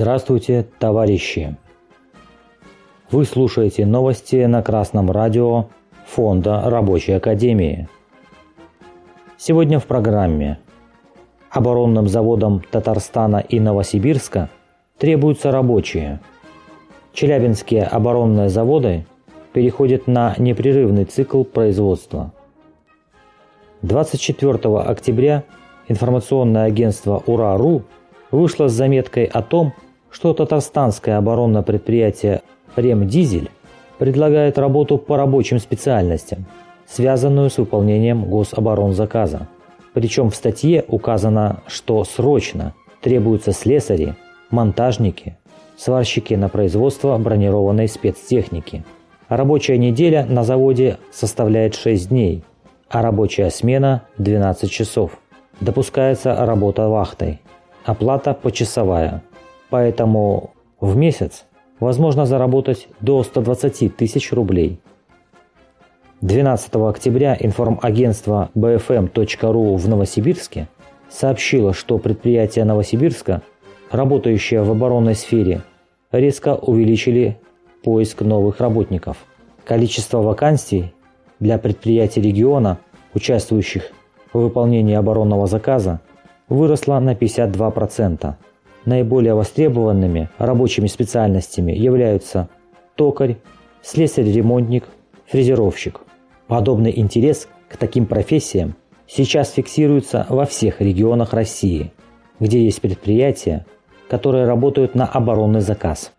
Здравствуйте, товарищи! Вы слушаете новости на Красном радио Фонда Рабочей Академии. Сегодня в программе Оборонным заводам Татарстана и Новосибирска требуются рабочие. Челябинские оборонные заводы переходят на непрерывный цикл производства. 24 октября информационное агентство «Ура.ру» вышло с заметкой о том, что татарстанское оборонное предприятие «Ремдизель» предлагает работу по рабочим специальностям, связанную с выполнением гособоронзаказа. Причем в статье указано, что срочно требуются слесари, монтажники, сварщики на производство бронированной спецтехники. Рабочая неделя на заводе составляет 6 дней, а рабочая смена – 12 часов. Допускается работа вахтой. Оплата почасовая. Поэтому в месяц возможно заработать до 120 тысяч рублей. 12 октября информагентство bfm.ru в Новосибирске сообщило, что предприятия Новосибирска, работающие в оборонной сфере, резко увеличили поиск новых работников. Количество вакансий для предприятий региона, участвующих в выполнении оборонного заказа, выросло на 52%. Наиболее востребованными рабочими специальностями являются токарь, слесарь-ремонтник, фрезеровщик. Подобный интерес к таким профессиям сейчас фиксируется во всех регионах России, где есть предприятия, которые работают на оборонный заказ.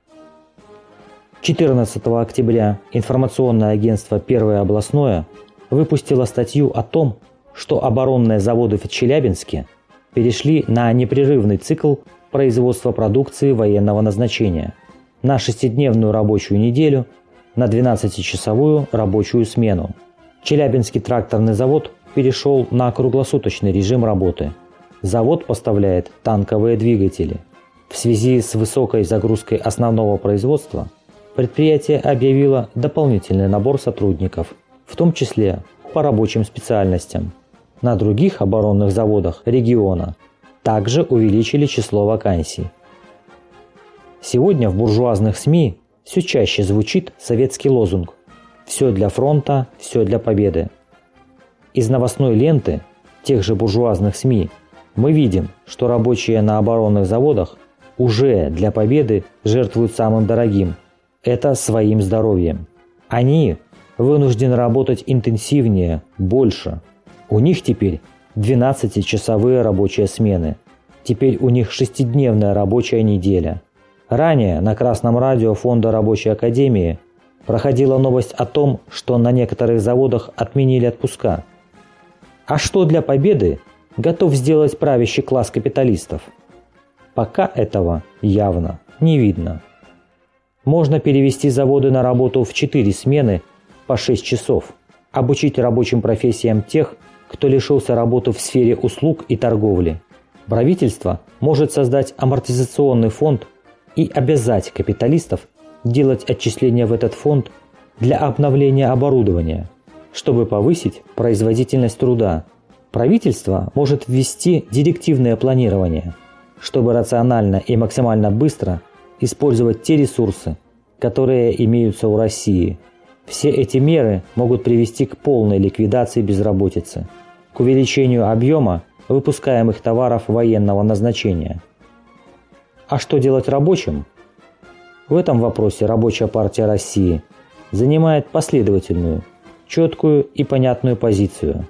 14 октября информационное агентство «Первое областное» выпустило статью о том, что оборонные заводы в Челябинске перешли на непрерывный цикл производства продукции военного назначения на шестидневную рабочую неделю, на 12-часовую рабочую смену. Челябинский тракторный завод перешел на круглосуточный режим работы. Завод поставляет танковые двигатели. В связи с высокой загрузкой основного производства предприятие объявило дополнительный набор сотрудников, в том числе по рабочим специальностям. На других оборонных заводах региона также увеличили число вакансий. Сегодня в буржуазных СМИ все чаще звучит советский лозунг «Все для фронта, все для победы». Из новостной ленты тех же буржуазных СМИ мы видим, что рабочие на оборонных заводах уже для победы жертвуют самым дорогим – это своим здоровьем. Они вынуждены работать интенсивнее, больше. У них теперь 12-часовые рабочие смены. Теперь у них шестидневная рабочая неделя. Ранее на Красном радио Фонда Рабочей Академии проходила новость о том, что на некоторых заводах отменили отпуска. А что для победы готов сделать правящий класс капиталистов? Пока этого явно не видно. Можно перевести заводы на работу в 4 смены по 6 часов, обучить рабочим профессиям тех, кто лишился работы в сфере услуг и торговли. Правительство может создать амортизационный фонд и обязать капиталистов делать отчисления в этот фонд для обновления оборудования, чтобы повысить производительность труда. Правительство может ввести директивное планирование, чтобы рационально и максимально быстро использовать те ресурсы, которые имеются у России. Все эти меры могут привести к полной ликвидации безработицы – к увеличению объема выпускаемых товаров военного назначения. А что делать рабочим? В этом вопросе Рабочая партия России занимает последовательную, четкую и понятную позицию.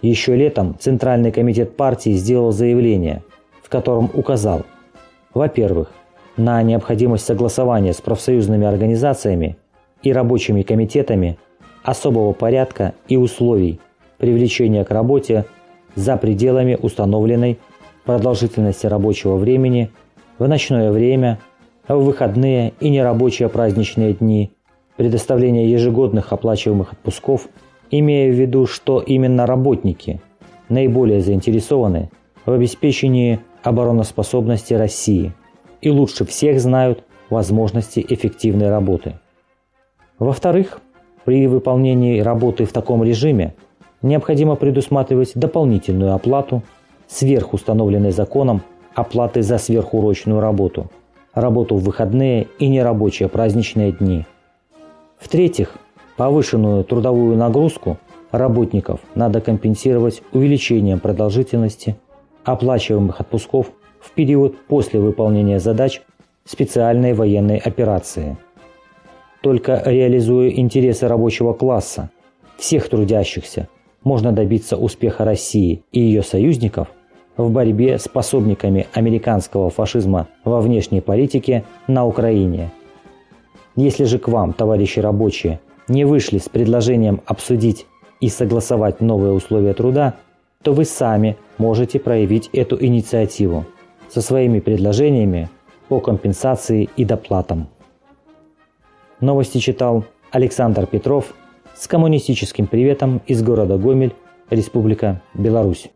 Еще летом Центральный комитет партии сделал заявление, в котором указал, во-первых, на необходимость согласования с профсоюзными организациями и рабочими комитетами особого порядка и условий привлечения к работе за пределами установленной продолжительности рабочего времени в ночное время, в выходные и нерабочие праздничные дни, предоставление ежегодных оплачиваемых отпусков, имея в виду, что именно работники наиболее заинтересованы в обеспечении обороноспособности России и лучше всех знают возможности эффективной работы. Во-вторых, при выполнении работы в таком режиме необходимо предусматривать дополнительную оплату сверх установленной законом оплаты за сверхурочную работу. работу в выходные и нерабочие праздничные дни. В-третьих, повышенную трудовую нагрузку работников надо компенсировать увеличением продолжительности оплачиваемых отпусков в период после выполнения задач специальной военной операции. Только реализуя интересы рабочего класса, всех трудящихся, можно добиться успеха России и ее союзников в борьбе с пособниками американского фашизма во внешней политике на Украине. Если же к вам, товарищи рабочие, не вышли с предложением обсудить и согласовать новые условия труда, то вы сами можете проявить эту инициативу со своими предложениями по компенсации и доплатам. Новости читал Александр Петров с коммунистическим приветом из города Гомель, Республика Беларусь.